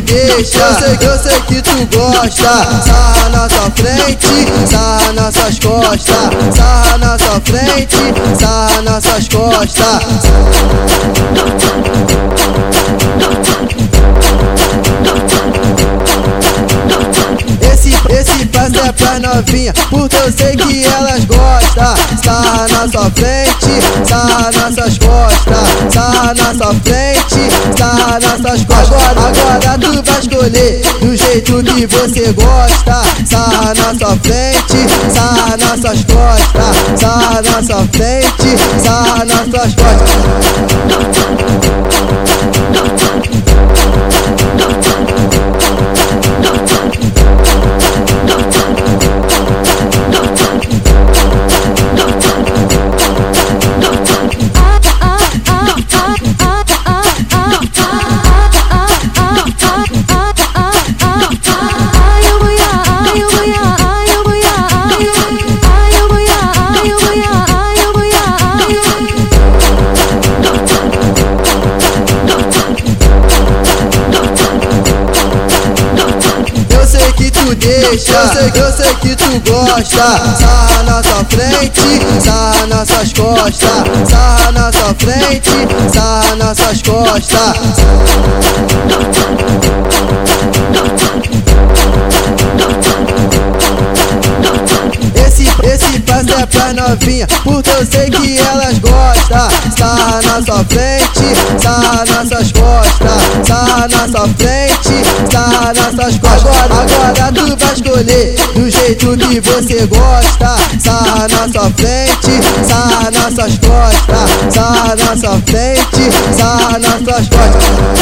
deixa. Eu sei, eu sei que tu gosta. Sarra na sua frente, sarra nas suas costas. Sarra na sua frente, sarra nas suas costas. Esse, esse passo é pra novinha, porque eu sei que elas gostam. Sarra na sua frente, sarra nas suas costas. Sarra na sua frente, nas suas costas. Agora tu vai escolher do jeito que você gosta. Sarra na sua frente, sarra nas suas costas. Sarra na sua frente, sarra nas suas costas. Deixa, eu sei, eu sei que tu gosta. Sarra na sua frente, sarra nas suas costas. Sarra na sua frente, sarra nas suas costas. Esse, esse passo é pra novinha, porque eu sei que elas gostam. Sarra na sua frente, sarra nas suas costas. Sarra na sua frente, sarra nas suas costas. Agora, agora tu vai escolher do jeito que você gosta. Sarra na sua frente, sarra nas suas costas. Sarra na sua frente, sarra nas suas costas.